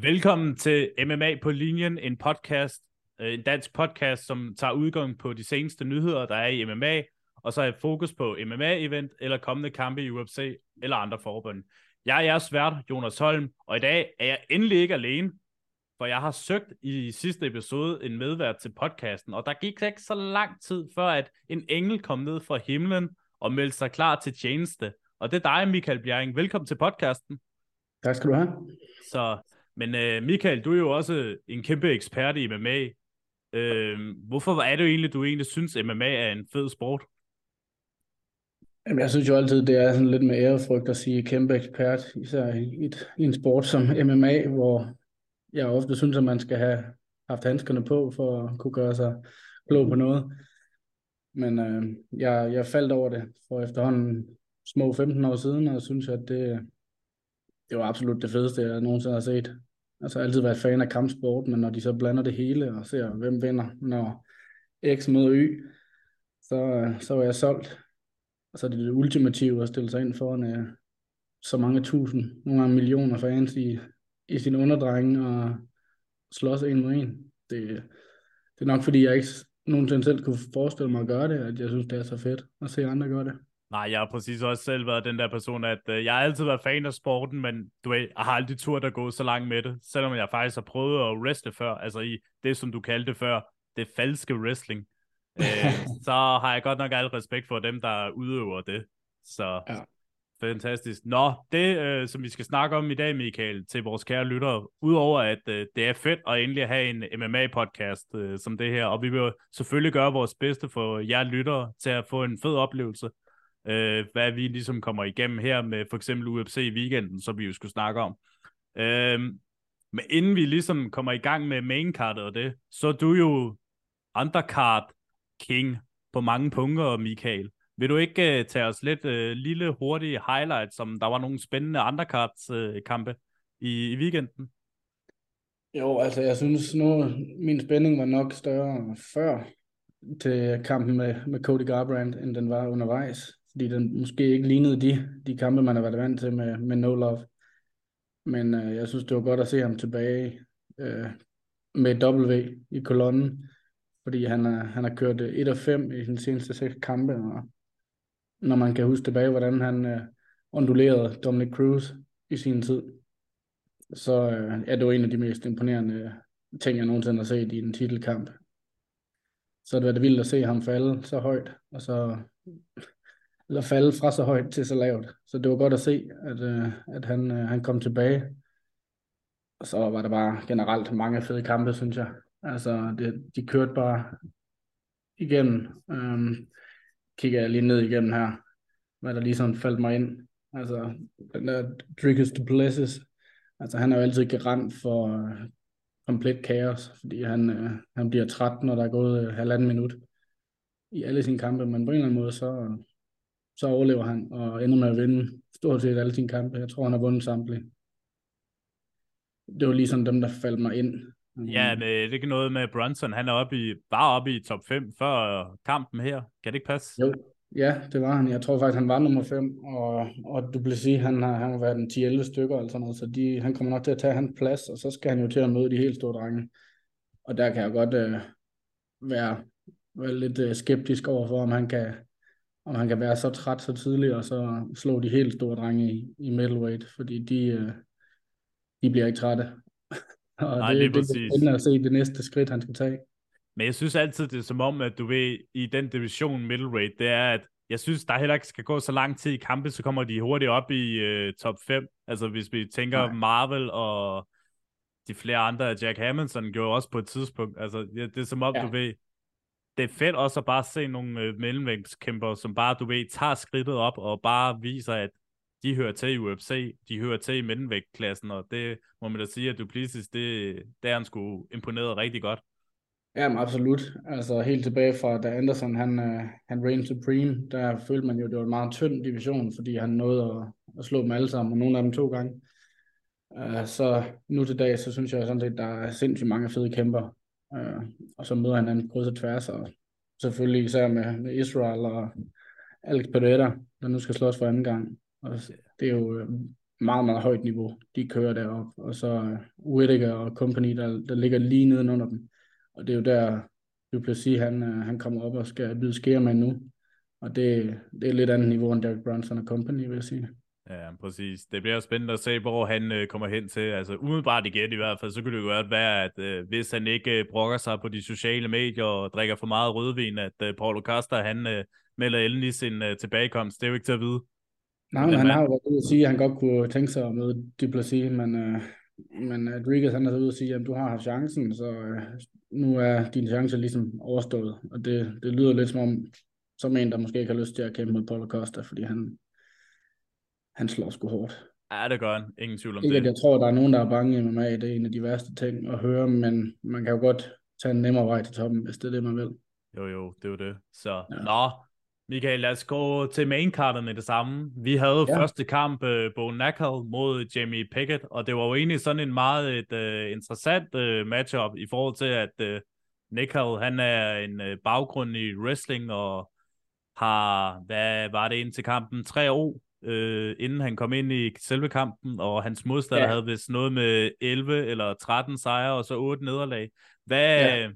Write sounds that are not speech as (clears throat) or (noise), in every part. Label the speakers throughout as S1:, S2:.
S1: Velkommen til MMA på linjen, en podcast, øh, en dansk podcast, som tager udgang på de seneste nyheder, der er i MMA, og så er fokus på MMA-event eller kommende kampe i UFC eller andre forbund. Jeg er jeres vært, Jonas Holm, og i dag er jeg endelig ikke alene, for jeg har søgt i sidste episode en medvært til podcasten, og der gik ikke så lang tid før, at en engel kom ned fra himlen og meldte sig klar til tjeneste. Og det er dig, Michael Bjerring. Velkommen til podcasten.
S2: Tak skal du have.
S1: Så men øh, Michael, du er jo også en kæmpe ekspert i MMA. Øh, hvorfor er det jo egentlig, du egentlig synes, MMA er en fed sport?
S2: Jamen, jeg synes jo altid, det er sådan lidt med ærefrygt at sige kæmpe ekspert, især i, et, i en sport som MMA, hvor jeg ofte synes, at man skal have haft handskerne på for at kunne gøre sig klog på noget. Men øh, jeg, jeg faldt over det for efterhånden små 15 år siden, og synes, at det, det var absolut det fedeste, jeg nogensinde har set. Altså jeg har altid været fan af kampsport, men når de så blander det hele og ser, hvem vinder, når X møder Y, så, så var jeg solgt. Og så er det det ultimative at stille sig ind foran uh, så mange tusind, nogle gange millioner fans i, i sin underdreng og slås en mod en. Det, det er nok fordi, jeg ikke nogensinde selv kunne forestille mig at gøre det, at jeg synes, det er så fedt at se andre gøre det.
S1: Nej, jeg har præcis også selv været den der person, at øh, jeg har altid været fan af sporten, men du ved, jeg har aldrig turt at gå så langt med det, selvom jeg faktisk har prøvet at wrestle før, altså i det, som du kaldte det før, det falske wrestling. øh, (laughs) så har jeg godt nok alt respekt for dem, der udøver det. Så ja. fantastisk. Nå, det øh, som vi skal snakke om i dag, Michael, til vores kære lyttere, udover at øh, det er fedt at endelig have en MMA-podcast øh, som det her, og vi vil selvfølgelig gøre vores bedste for jer lyttere til at få en fed oplevelse øh, hvad vi ligesom kommer igennem her med for eksempel UFC i weekenden, som vi jo skulle snakke om. Øh, men inden vi ligesom kommer i gang med maincardet og det, så er du jo undercard king på mange punkter, Michael. Vil du ikke uh, tage os lidt uh, lille hurtige highlights, som der var nogle spændende undercards uh, i, i weekenden?
S2: Jo, altså jeg synes nu, min spænding var nok større før til kampen med, med Cody Garbrandt, end den var undervejs fordi den måske ikke lignede de, de kampe, man har været vant til med, med No Love. Men øh, jeg synes, det var godt at se ham tilbage øh, med W i kolonnen, fordi han, er, han har kørt øh, 1 af 5 i sin seneste seks kampe, og når man kan huske tilbage, hvordan han øh, ondulerede Dominic Cruz i sin tid, så øh, er det jo en af de mest imponerende øh, ting, jeg nogensinde har set i en titelkamp. Så det var det vildt at se ham falde så højt, og så eller falde fra så højt til så lavt. Så det var godt at se, at, øh, at han, øh, han kom tilbage. Og så var der bare generelt mange fede kampe, synes jeg. Altså, det, de kørte bare igennem. Øhm, kigger jeg lige ned igennem her, hvad der ligesom faldt mig ind. Altså, den der Drickus Duplessis, altså han er jo altid garant for øh, komplet kaos, fordi han, øh, han bliver træt, når der er gået øh, halvanden minut i alle sine kampe, men på en eller anden måde, så, så overlever han og ender med at vinde stort set alle sine kampe. Jeg tror, han har vundet samtlige. Det var lige sådan dem, der faldt mig ind.
S1: Ja, men det er ikke noget med Brunson. Han er oppe i, bare oppe i top 5 før kampen her. Kan det ikke passe?
S2: Jo, ja, det var han. Jeg tror faktisk, han var nummer 5, og, og Duplessis, han har, han har været en 10-11 stykker, altså noget, så de, han kommer nok til at tage hans plads, og så skal han jo til at møde de helt store drenge. Og der kan jeg godt øh, være, være lidt øh, skeptisk over for, om han kan, om han kan være så træt så tidligt, og så slå de helt store drenge i, i middleweight, fordi de, øh, de bliver ikke trætte. (laughs) og Nej, det, det er spændende at se det næste skridt, han skal tage.
S1: Men jeg synes altid, det er som om, at du ved, i den division middleweight, det er, at jeg synes, der heller ikke skal gå så lang tid i kampe, så kommer de hurtigt op i øh, top 5. Altså hvis vi tænker Nej. Marvel og de flere andre, Jack Hamilton gjorde også på et tidspunkt. Altså ja, det er som om, ja. du ved, det er fedt også at bare se nogle øh, mellemvægtskæmper, som bare, du ved, tager skridtet op og bare viser, at de hører til i UFC, de hører til i mellemvægtklassen, og det må man da sige, at Duplicis, det, det er han sgu imponeret rigtig godt.
S2: Jamen absolut. Altså helt tilbage fra da Anderson han, øh, han reigned supreme, der følte man jo, det var en meget tynd division, fordi han nåede at, at slå dem alle sammen, og nogle af dem to gange. Uh, så nu til dag, så synes jeg sådan set, der er sindssygt mange fede kæmper. Øh, og så møder han anden kryds og tværs, og selvfølgelig især med, med Israel og Alex Pereira, der nu skal slås for anden gang. Og det er jo øh, meget, meget højt niveau, de kører derop, og så øh, Whittaker og company, der, der ligger lige nedenunder dem. Og det er jo der, Duplessis, han, øh, han kommer op og skal byde skære med nu. Og det, det er lidt andet niveau end Derek Brunson og company, vil jeg sige.
S1: Ja, præcis. Det bliver spændende at se, hvor han øh, kommer hen til. Altså umiddelbart igen i hvert fald, så kunne det jo godt være, at øh, hvis han ikke øh, brokker sig på de sociale medier og drikker for meget rødvin, at øh, Paulo Costa, han øh, melder endelig sin øh, tilbagekomst. Det er jo ikke til at vide.
S2: Nej, men han har jo været ude at sige, at han godt kunne tænke sig at møde Duplessis, men, øh, men Rodriguez han er ude at sige, at du har haft chancen, så øh, nu er din chance ligesom overstået. Og det, det lyder lidt som om, som en, der måske ikke har lyst til at kæmpe mod Paulo Costa, fordi han, han slår sgu hårdt.
S1: Ja, det gør han. Ingen tvivl om
S2: ikke,
S1: det.
S2: At jeg tror, der er nogen, der er bange i MMA. Det er en af de værste ting at høre, men man kan jo godt tage en nemmere vej til toppen, hvis det er det, man vil.
S1: Jo, jo, det er jo det. Så, ja. nå, Michael, lad os gå til maincardet med det samme. Vi havde ja. første kamp, uh, Bo Nakal mod Jamie Pickett, og det var jo egentlig sådan en meget et, uh, interessant uh, matchup i forhold til, at uh, Nakal, han er en uh, baggrund i wrestling, og har, hvad var det indtil kampen, tre år, uh, inden han kom ind i selve kampen, og hans modstander ja. havde vist noget med 11 eller 13 sejre, og så 8 nederlag. Hvad, ja.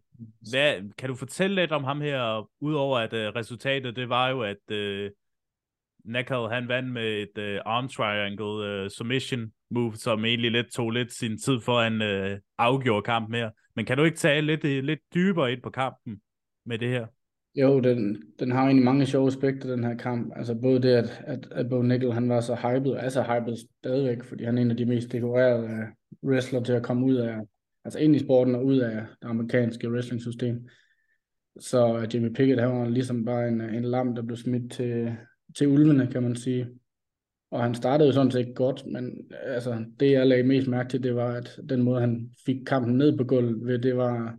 S1: hvad, kan du fortælle lidt om ham her, udover at uh, resultatet, det var jo, at uh, Nakal, han vandt med et uh, arm triangle uh, submission move, som egentlig lidt tog lidt sin tid for han uh, afgjorde kampen her. Men kan du ikke tage lidt, lidt dybere ind på kampen med det her?
S2: Jo, den, den har egentlig mange sjove aspekter, den her kamp. Altså både det, at, at, at Bo Nickel, han var så hyped, og er så hyped stadigvæk, fordi han er en af de mest dekorerede wrestler til at komme ud af, altså ind i sporten og ud af det amerikanske wrestling-system. Så øh, Jimmy Pickett, han var ligesom bare en, øh, en lam, der blev smidt til, til ulvene, kan man sige. Og han startede jo sådan set godt, men øh, altså, det jeg lagde mest mærke til, det var, at den måde, han fik kampen ned på gulvet ved, det var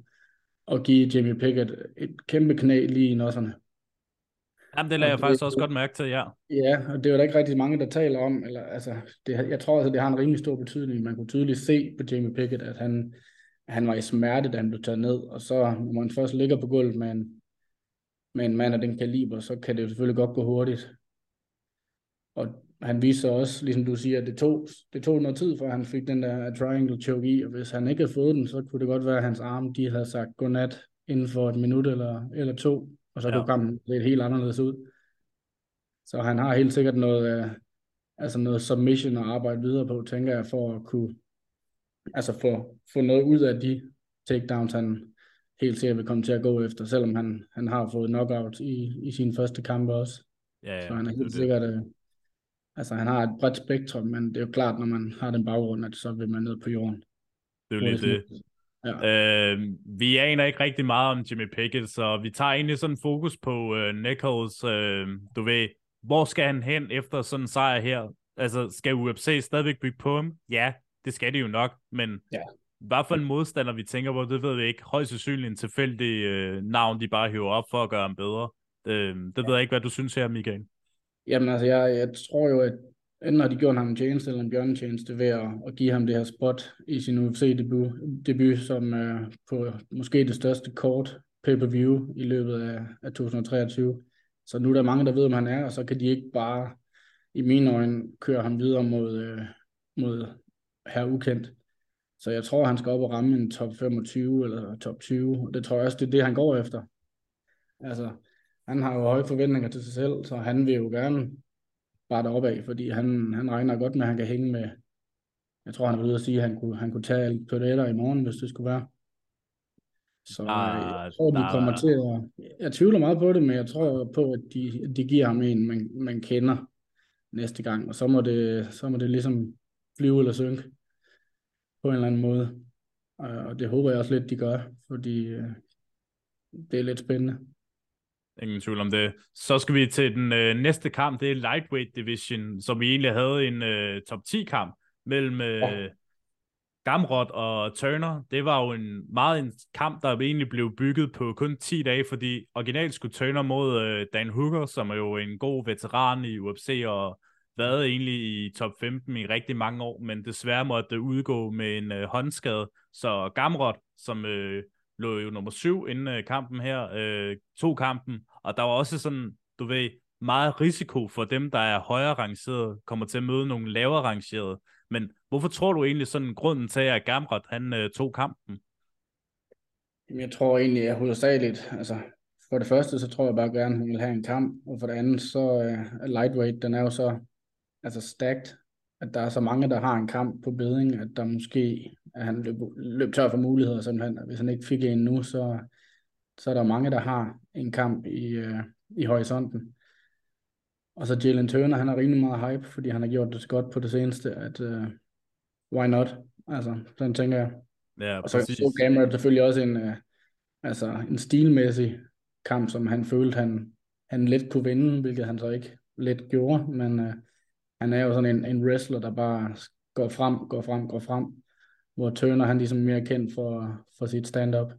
S2: at give Jimmy Pickett et kæmpe knæ lige i nosserne.
S1: Jamen, det lader jeg faktisk også godt mærke til, ja.
S2: Ja, og det er jo da ikke rigtig mange, der taler om, eller altså, det, jeg tror altså, det har en rimelig stor betydning. Man kunne tydeligt se på Jamie Pickett, at han, han var i smerte, da han blev taget ned, og så når man først ligger på gulvet med en, med en mand af den kaliber, så kan det jo selvfølgelig godt gå hurtigt. Og han viste også, ligesom du siger, at det tog, det tog noget tid, før han fik den der triangle choke i, og hvis han ikke havde fået den, så kunne det godt være, at hans arme de havde sagt godnat inden for et minut eller, eller to, og så ja. kunne kampen lidt helt anderledes ud. Så han har helt sikkert noget, uh, altså noget submission at arbejde videre på, tænker jeg, for at kunne altså få, få noget ud af de takedowns, han helt sikkert vil komme til at gå efter, selvom han, han har fået knockout i, i sine første kampe også. Ja, ja, så han er helt sikkert, uh, altså han har et bredt spektrum, men det er jo klart, når man har den baggrund, at så vil man ned på jorden.
S1: Det er jo lidt det. Ja. Øh, vi aner ikke rigtig meget om Jimmy Pickett, så vi tager egentlig sådan fokus på øh, Nichols. Øh, du ved, hvor skal han hen efter sådan en sejr her? Altså, skal UFC stadigvæk bygge på ham? Ja, det skal de jo nok, men ja. hvad for en modstander vi tænker på, det ved vi ikke. Højst sandsynligt en tilfældig øh, navn, de bare hiver op for at gøre ham bedre. Øh, det ja. ved jeg ikke, hvad du synes her, Michael.
S2: Jamen altså, jeg, jeg tror jo, at enten har de gjort ham en tjeneste eller en bjørnetjeneste ved at, at give ham det her spot i sin UFC-debut, debut, som er på måske det største kort pay-per-view i løbet af, af 2023. Så nu er der mange, der ved, om han er, og så kan de ikke bare, i mine øjne, køre ham videre mod, øh, mod her ukendt. Så jeg tror, han skal op og ramme en top 25 eller top 20, og det tror jeg også, det er det, han går efter. Altså, han har jo høje forventninger til sig selv, så han vil jo gerne bare deroppe af, fordi han, han regner godt med, at han kan hænge med, jeg tror, han vil ude at sige, at han kunne, han kunne tage på det i morgen, hvis det skulle være. Så ah, jeg tror, de der... kommer til at... Jeg tvivler meget på det, men jeg tror på, at de, de giver ham en, man, man kender næste gang, og så må, det, så må det ligesom flyve eller synke på en eller anden måde. Og det håber jeg også lidt, de gør, fordi øh, det er lidt spændende.
S1: Ingen tvivl om det. Så skal vi til den øh, næste kamp, det er Lightweight Division, som vi egentlig havde en øh, top 10 kamp mellem øh, oh. Gamrot og Turner. Det var jo en meget en kamp, der egentlig blev bygget på kun 10 dage, fordi originalt skulle Turner mod øh, Dan Hooker, som er jo en god veteran i UFC og været egentlig i top 15 i rigtig mange år, men desværre måtte udgå med en øh, håndskade. Så Gamrot, som øh, lå jo nummer syv inden øh, kampen her, øh, to kampen, og der var også sådan, du ved, meget risiko for dem, der er højere rangeret, kommer til at møde nogle lavere rangerede. Men hvorfor tror du egentlig sådan grunden til, at Gamrat han øh, tog kampen?
S2: Jamen, jeg tror egentlig, at hovedsageligt, altså for det første, så tror jeg bare gerne, at han vil have en kamp, og for det andet, så øh, lightweight, den er jo så altså stacked, at der er så mange, der har en kamp på beding, at der måske, at han løb, løb tør for muligheder, simpelthen. Hvis han ikke fik en nu, så, så er der mange, der har en kamp i, uh, i horisonten. Og så Jalen Turner, han har rimelig meget hype, fordi han har gjort det så godt på det seneste, at uh, why not? Altså, sådan tænker jeg.
S1: Ja,
S2: og så, så Cameron selvfølgelig også en, uh, altså en stilmæssig kamp, som han følte, han, han let kunne vinde, hvilket han så ikke let gjorde, men uh, han er jo sådan en, en wrestler, der bare går frem, går frem, går frem, hvor Turner han ligesom mere kendt for, for sit stand-up.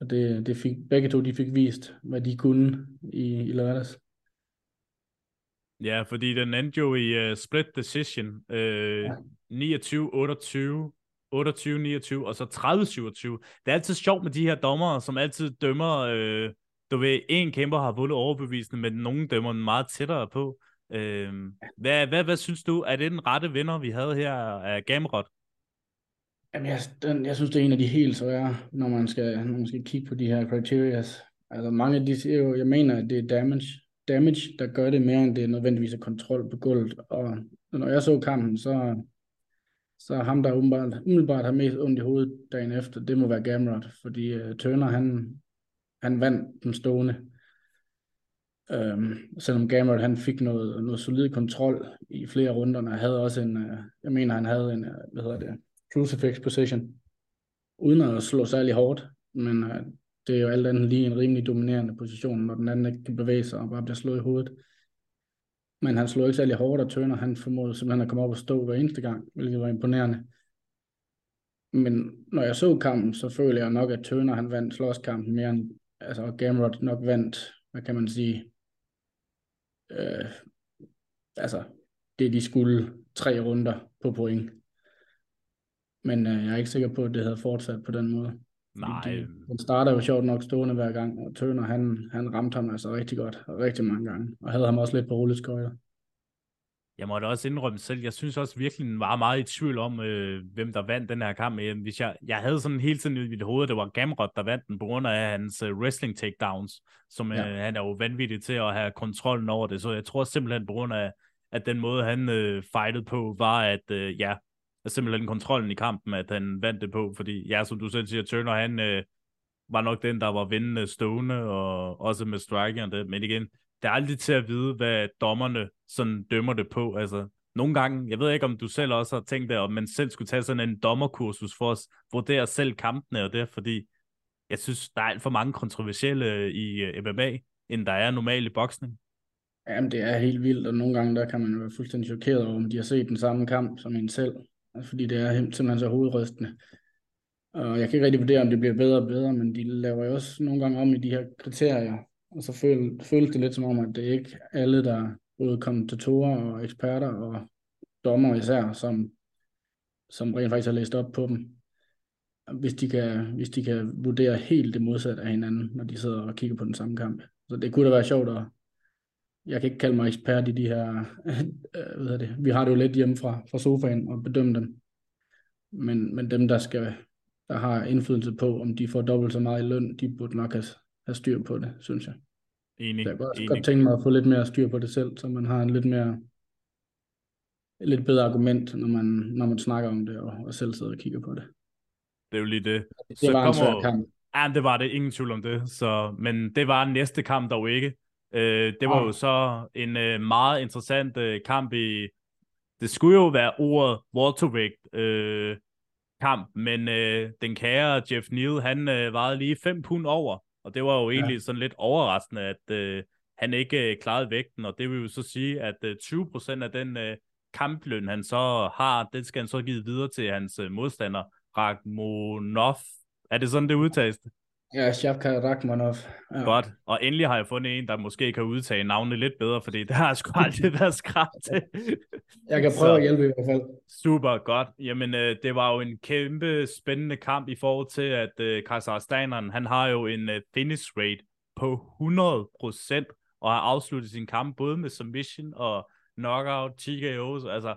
S2: Og det, det fik, begge to de fik vist, hvad de kunne i, i lørdags.
S1: Ja, fordi den endte jo i uh, split decision. Uh, ja. 29-28, 28-29 og så 30-27. Det er altid sjovt med de her dommere, som altid dømmer, øh, du ved, en kæmper har vundet overbevisende, men nogen dømmer den meget tættere på. Øh, hvad, hvad, hvad synes du, er det den rette vinder, vi havde her af Gamrot?
S2: Jamen, jeg, den, jeg synes, det er en af de helt svære, når man skal, når man skal kigge på de her criteria. Altså mange af de siger jo, jeg mener, at det er damage, damage, der gør det mere, end det er nødvendigvis er kontrol på gulvet. Og når jeg så kampen, så, så ham, der umiddelbart, umiddelbart har mest ondt i hovedet dagen efter, det må være Gamrot, fordi uh, Turner, han, han vandt den stående. Øhm, selvom Gamrot, han fik noget, noget solid kontrol i flere runder, og havde også en, øh, jeg mener, han havde en, øh, hvad hedder det, crucifix position, uden at slå særlig hårdt, men øh, det er jo alt andet lige en rimelig dominerende position, når den anden ikke kan bevæge sig og bare bliver slået i hovedet. Men han slog ikke særlig hårdt, og Turner han formåede simpelthen at komme op og stå hver eneste gang, hvilket var imponerende. Men når jeg så kampen, så føler jeg nok, at Turner han vandt slåskampen mere end, altså og Gamrot nok vandt, hvad kan man sige, øh, altså det de skulle tre runder på point. Men øh, jeg er ikke sikker på, at det havde fortsat på den måde.
S1: Nej. De,
S2: den starter jo sjovt nok stående hver gang, og Turner, han, han ramte ham altså rigtig godt, rigtig mange gange, og havde ham også lidt på rulleskøjter.
S1: Jeg måtte også indrømme selv, jeg synes også virkelig, den var meget i tvivl om, øh, hvem der vandt den her kamp. Hvis jeg, jeg havde sådan hele tiden i mit hoved, at det var Gamrot, der vandt den, på grund af hans øh, wrestling takedowns, som ja. øh, han er jo vanvittig til at have kontrollen over det. Så jeg tror simpelthen, på grund af, at den måde, han øh, fightede på, var, at øh, ja, simpelthen kontrollen i kampen, at han vandt det på, fordi ja, som du selv siger, Turner, han øh, var nok den, der var vindende stående, og også med striking det, men igen, det er aldrig til at vide, hvad dommerne sådan dømmer det på, altså nogle gange, jeg ved ikke, om du selv også har tænkt det, om man selv skulle tage sådan en dommerkursus for at vurdere selv kampene og det, fordi jeg synes, der er alt for mange kontroversielle i øh, MMA, end der er normalt i boksning.
S2: Jamen, det er helt vildt, og nogle gange, der kan man være fuldstændig chokeret over, om de har set den samme kamp som en selv fordi det er simpelthen så hovedrystende. Og jeg kan ikke rigtig vurdere, om det bliver bedre og bedre, men de laver jo også nogle gange om i de her kriterier, og så føl, føles det lidt som om, at det er ikke alle, der både kommentatorer og eksperter og dommer især, som, som rent faktisk har læst op på dem. Hvis de, kan, hvis de kan vurdere helt det modsatte af hinanden, når de sidder og kigger på den samme kamp. Så det kunne da være sjovt at, jeg kan ikke kalde mig ekspert i de her, øh, (laughs) hvad det, vi har det jo lidt hjemme fra, fra sofaen og bedømme dem. Men, men dem, der skal der har indflydelse på, om de får dobbelt så meget i løn, de burde nok have, have styr på det, synes jeg.
S1: Enig, så
S2: jeg
S1: kan
S2: også godt tænke mig at få lidt mere styr på det selv, så man har en lidt mere lidt bedre argument, når man, når man snakker om det, og, og selv sidder og kigger på det.
S1: Det er jo lige det.
S2: Det så var kommer... en svær kamp.
S1: Ja, det var det, ingen tvivl om det. Så, men det var næste kamp dog ikke. Øh, det var oh. jo så en øh, meget interessant øh, kamp i, det skulle jo være ordet welterweight øh, kamp, men øh, den kære Jeff Neal, han øh, vejede lige 5 pund over, og det var jo egentlig ja. sådan lidt overraskende, at øh, han ikke øh, klarede vægten, og det vil jo så sige, at øh, 20% af den øh, kampløn, han så har, den skal han så give videre til hans øh, modstander, Ragmonov. Er det sådan, det udtages?
S2: Ja, Shavka Rachmanov. Ja.
S1: Godt. Og endelig har jeg fundet en, der måske kan udtage navnene lidt bedre, fordi det har jeg sgu aldrig været skræmt til.
S2: jeg kan prøve Så, at hjælpe i hvert fald.
S1: Super, godt. Jamen, øh, det var jo en kæmpe spændende kamp i forhold til, at øh, Kazakhstaneren, han har jo en øh, finish rate på 100%, og har afsluttet sin kamp både med submission og knockout, TKO's, altså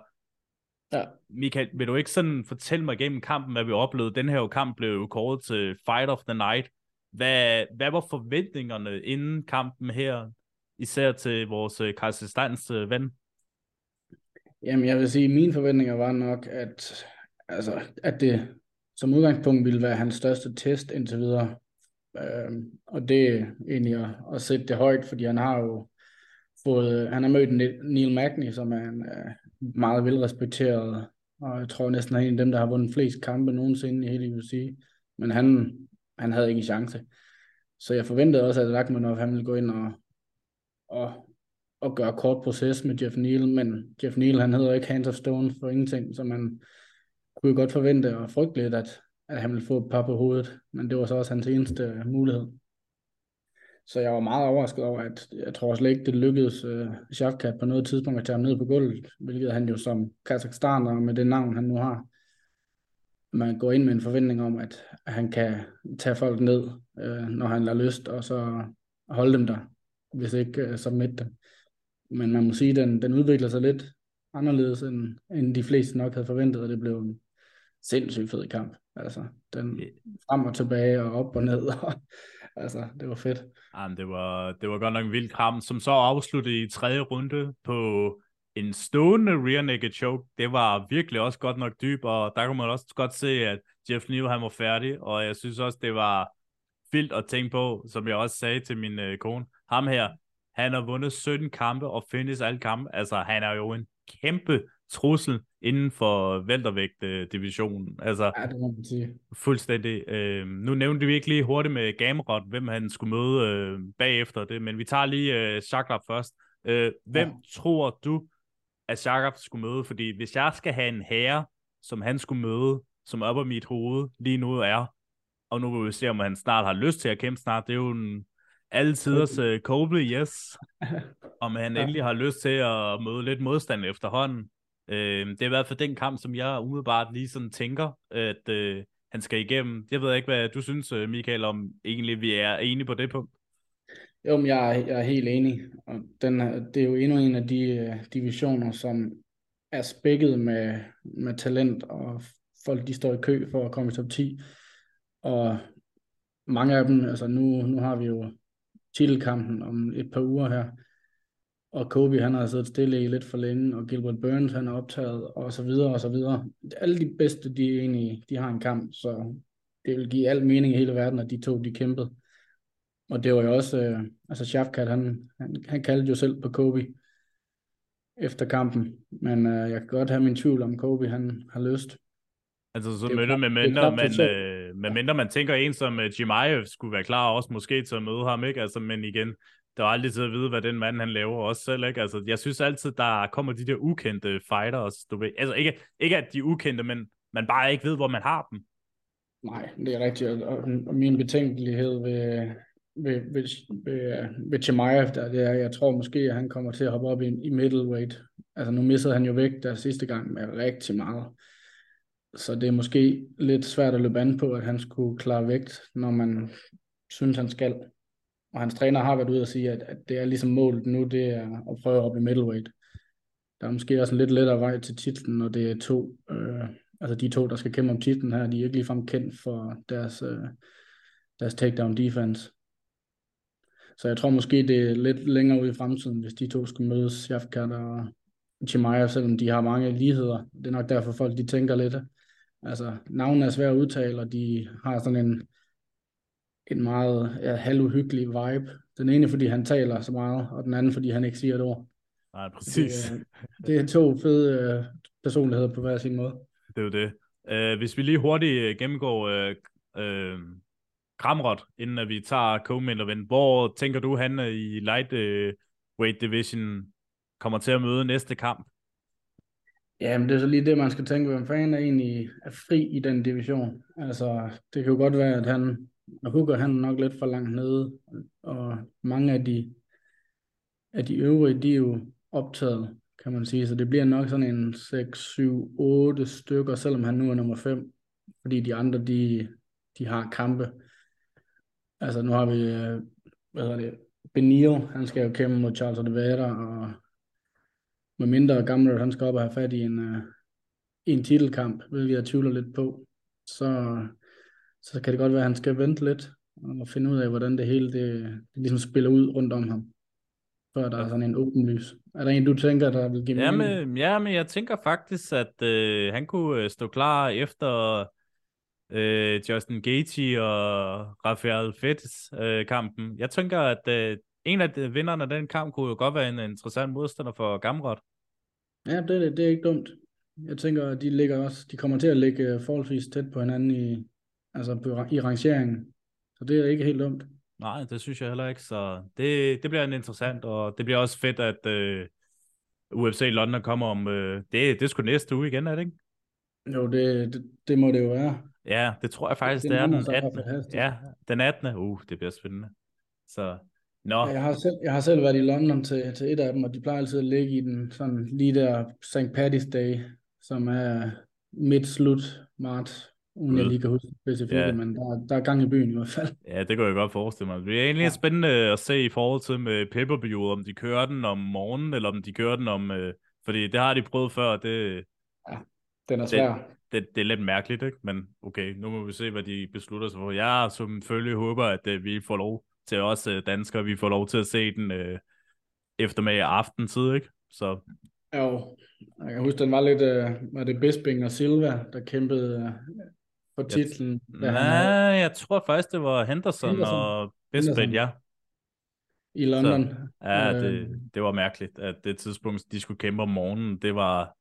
S1: Ja. Michael, vil du ikke sådan fortælle mig gennem kampen, hvad vi oplevede? Den her kamp blev jo kåret til Fight of the Night. Hvad, hvad var forventningerne inden kampen her, især til vores øh, uh, Kajsistans øh, ven?
S2: Jamen, jeg vil sige, at mine forventninger var nok, at, altså, at det som udgangspunkt ville være hans største test indtil videre. Øhm, og det er egentlig at, at sætte det højt, fordi han har jo fået, han har mødt Neil Magny, som er en uh, meget velrespekteret, og jeg tror næsten er en af dem, der har vundet flest kampe nogensinde i hele UFC. Men han, han havde ikke en chance. Så jeg forventede også, at Lachmanov han ville gå ind og, og, og gøre kort proces med Jeff Neal, men Jeff Neal han hedder ikke Hands of Stone for ingenting, så man kunne godt forvente og frygte lidt, at, at han ville få et par på hovedet, men det var så også hans eneste øh, mulighed. Så jeg var meget overrasket over, at jeg tror slet ikke, det lykkedes øh, Shafkat på noget tidspunkt at tage ham ned på gulvet, hvilket han jo som Kazakhstaner med det navn, han nu har, man går ind med en forventning om, at han kan tage folk ned, uh, når han har lyst, og så holde dem der, hvis ikke uh, submit dem. Men man må sige, at den, den udvikler sig lidt anderledes, end, end de fleste nok havde forventet, og det blev en sindssygt fed kamp. Altså, den frem og tilbage og op og ned, og (laughs) altså, det var fedt.
S1: Jamen, det var, det var godt nok en vild kamp, som så afsluttede i tredje runde på en stående rear naked choke. Det var virkelig også godt nok dyb, og der kunne man også godt se, at Jeff Neal han var færdig, og jeg synes også, det var vildt at tænke på, som jeg også sagde til min øh, kone. Ham her, han har vundet 17 kampe og finish alle kampe. Altså, han er jo en kæmpe trussel inden for væltervægt-divisionen. Altså,
S2: ja, det må man sige.
S1: Fuldstændig. Øh, nu nævnte vi ikke lige hurtigt med Gamrot, hvem han skulle møde øh, bagefter det, men vi tager lige øh, Shaklap først. Øh, hvem ja. tror du, at Shaklap skulle møde? Fordi hvis jeg skal have en herre, som han skulle møde, som op af mit hoved lige nu er, og nu vil vi se, om han snart har lyst til at kæmpe snart, det er jo en altiders uh, Kobe, yes. (laughs) Om han ja. endelig har lyst til at møde lidt modstand efterhånden. Øh, det er i hvert fald den kamp, som jeg umiddelbart lige sådan tænker, at øh, han skal igennem. Jeg ved ikke, hvad du synes, øh, Michael, om egentlig vi er enige på det punkt.
S2: Jo, men jeg, er, jeg er helt enig. Og den, det er jo endnu en af de øh, divisioner, som er spækket med, med talent, og folk de står i kø for at komme i top 10. Og mange af dem, altså nu, nu har vi jo titelkampen om et par uger her, og Kobe han har siddet stille i lidt for længe, og Gilbert Burns han er optaget, og så videre, og så videre. Alle de bedste, de, egentlig, de har en kamp, så det vil give al mening i hele verden, at de to, de kæmpede. Og det var jo også, øh, altså Shafkat, han, han, han kaldte jo selv på Kobe efter kampen, men øh, jeg kan godt have min tvivl om Kobe, han har lyst.
S1: Altså så med, med, mindre, man, øh, med mindre man tænker en som uh, Jimaev skulle være klar også måske til at møde ham, ikke? Altså, men igen, det var aldrig til at vide, hvad den mand han laver også selv, ikke? Altså, jeg synes altid, der kommer de der ukendte fighters, du ved. Altså, ikke, ikke at de er ukendte, men man bare ikke ved, hvor man har dem.
S2: Nej, det er rigtigt, og, og min betænkelighed ved, ved, ved, ved, ved Chimaev, der, det er, jeg tror måske, at han kommer til at hoppe op i, i middleweight. Altså, nu missede han jo væk der sidste gang med rigtig meget. Så det er måske lidt svært at løbe an på, at han skulle klare vægt, når man synes, han skal. Og hans træner har været ude og sige, at, at det er ligesom målet nu, det er at prøve op i middleweight. Der er måske også en lidt lettere vej til titlen, når det er to, øh, altså de to, der skal kæmpe om titlen her, de er ikke ligefrem kendt for deres, øh, deres takedown defense. Så jeg tror måske, det er lidt længere ude i fremtiden, hvis de to skulle mødes, Shafkat og Chimaev, selvom de har mange ligheder. Det er nok derfor, folk de tænker lidt. Altså, navnene er svære at udtale, og de har sådan en, en meget ja, halvuhyggelig vibe. Den ene, fordi han taler så meget, og den anden, fordi han ikke siger et ord.
S1: Nej, præcis.
S2: Det, det er to fede uh, personligheder på hver sin måde.
S1: Det er jo det. Uh, hvis vi lige hurtigt øh, gennemgår uh, uh, Kramrot, inden at vi tager co-main event, hvor tænker du, han øh, i light øh, weight division kommer til at møde næste kamp?
S2: Ja, men det er så lige det, man skal tænke, hvem fanden er egentlig er fri i den division. Altså, det kan jo godt være, at han og Hooker han er nok lidt for langt nede, og mange af de, af de øvrige, de er jo optaget, kan man sige, så det bliver nok sådan en 6, 7, 8 stykker, selvom han nu er nummer 5, fordi de andre, de, de har kampe. Altså nu har vi, øh, hvad hedder det, Benio, han skal jo kæmpe mod Charles Oliveira, og med mindre gamle, han skal op og have fat i en, uh, i en titelkamp, hvilket jeg tvivler lidt på, så, så kan det godt være, at han skal vente lidt og finde ud af, hvordan det hele det, det ligesom spiller ud rundt om ham, før der er sådan en åbenlys. Er der en, du tænker, der vil give
S1: ja,
S2: mening?
S1: men, ja, men jeg tænker faktisk, at øh, han kunne øh, stå klar efter øh, Justin Gaethje og Rafael Fettis øh, kampen. Jeg tænker, at øh, en af de vinderne af den kamp kunne jo godt være en interessant modstander for Gamrot.
S2: Ja, det, det er ikke dumt. Jeg tænker, at de, ligger også, de kommer til at ligge øh, forholdsvis tæt på hinanden i, altså i rangeringen. Så det er ikke helt dumt.
S1: Nej, det synes jeg heller ikke. Så det, det bliver en interessant, og det bliver også fedt, at øh, UFC London kommer om... Øh, det, det er sgu næste uge igen, er det ikke?
S2: Jo, det, det, det må det jo være.
S1: Ja, det tror jeg faktisk, det, er den
S2: sig i hvert
S1: 18.
S2: fald hastigt.
S1: Ja, den 18. Uh, det bliver spændende. Så, nå,
S2: Ja, Jeg har, selv, jeg har selv været i London til, til et af dem, og de plejer altid at ligge i den sådan lige der St. Paddy's Day, som er midt-slut marts, uden jeg lige kan huske specifikt,
S1: Ja.
S2: men der, der er gang i byen i hvert fald.
S1: ja, det kan jeg godt forestille mig. Det er egentlig
S2: Ja.
S1: ja. spændende at se i forhold til med per om de kører den om morgenen, eller om de kører den om... Øh, fordi det har de prøvet før, det,
S2: Den er svær.
S1: Det, det er lidt mærkeligt, ikke? Men okay, nu må vi se, hvad de beslutter sig for. Jeg som følge håber, at øh, vi får lov til os øh, danskere, vi får lov til at se den øh, eftermiddag og aftentid, ikke? Så
S2: Jo, jeg kan huske, den var lidt, øh, var det Bisping og Silva, der kæmpede øh, for titlen. han
S1: nej,
S2: havde-
S1: jeg tror faktisk, det var Henderson,
S2: Henderson.
S1: og Bisping,
S2: Henderson.
S1: ja.
S2: I London.
S1: Ja,
S2: Øh,
S1: det, det var mærkeligt, at det tidspunkt, de skulle kæmpe om morgenen, det var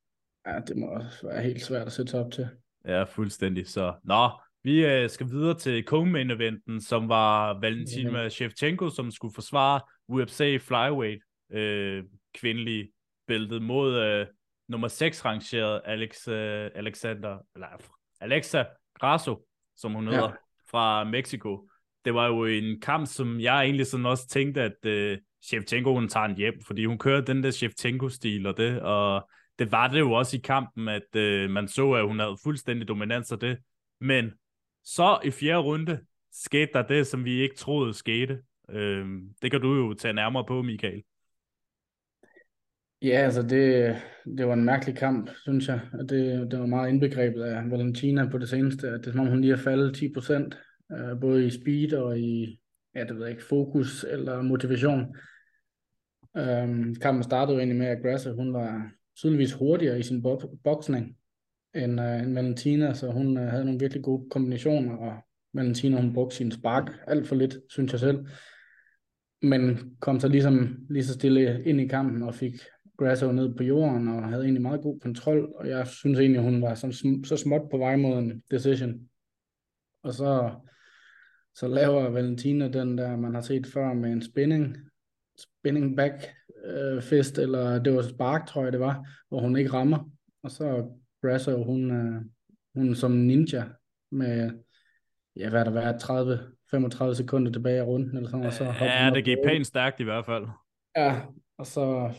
S2: Ja, det må også være helt svært at sætte sig op til.
S1: ja, fuldstændig. Så, nå, vi øh, skal videre til co-main eventen, som var Valentina Shevchenko, som skulle forsvare UFC Flyweight øh, kvindelige bæltet mod øh, nummer 6 rangeret Alex, øh, Alexander, eller, Alexa Grasso, som hun
S2: Ja.
S1: hedder, fra Mexico. Det var jo en kamp, som jeg egentlig sådan også tænkte, at øh, Shevchenko hun tager en hjem, fordi hun kører den der Shevchenko-stil og det, og det var det jo også i kampen, at øh, man så, at hun havde fuldstændig dominans af det. Men så i fjerde runde skete der det, som vi ikke troede skete. Øh, det kan du jo tage nærmere på, Michael.
S2: Ja, altså det, det var en mærkelig kamp, synes jeg. Og det, det var meget indbegrebet af Valentina på det seneste. At det er som om, hun lige har faldet 10 procent, øh, både i speed og i, ja, det ved jeg ikke, fokus eller motivation. Øhm, kampen startede jo egentlig med, at Grasse, hun var tydeligvis hurtigere i sin bo- boksning end, øh, end Valentina, så hun øh, havde nogle virkelig gode kombinationer, og Valentina, hun brugte sin spark alt for lidt, synes jeg selv. Men kom så ligesom lige så stille ind i kampen og fik Grasso ned på jorden og havde egentlig meget god kontrol, og jeg synes egentlig, hun var sådan, så småt på vej mod en decision. Og så, så laver Valentina den der, man har set før med en spinning, spinning back øh, fist, eller det var spark, tror jeg det var, hvor hun ikke rammer. Og så Grasso, hun, øh, hun som ninja med, ja, hvad der var, 30 35 sekunder tilbage af runden, eller sådan, og så
S1: Ja, det gik pænt stærkt i hvert fald.
S2: Ja, og så,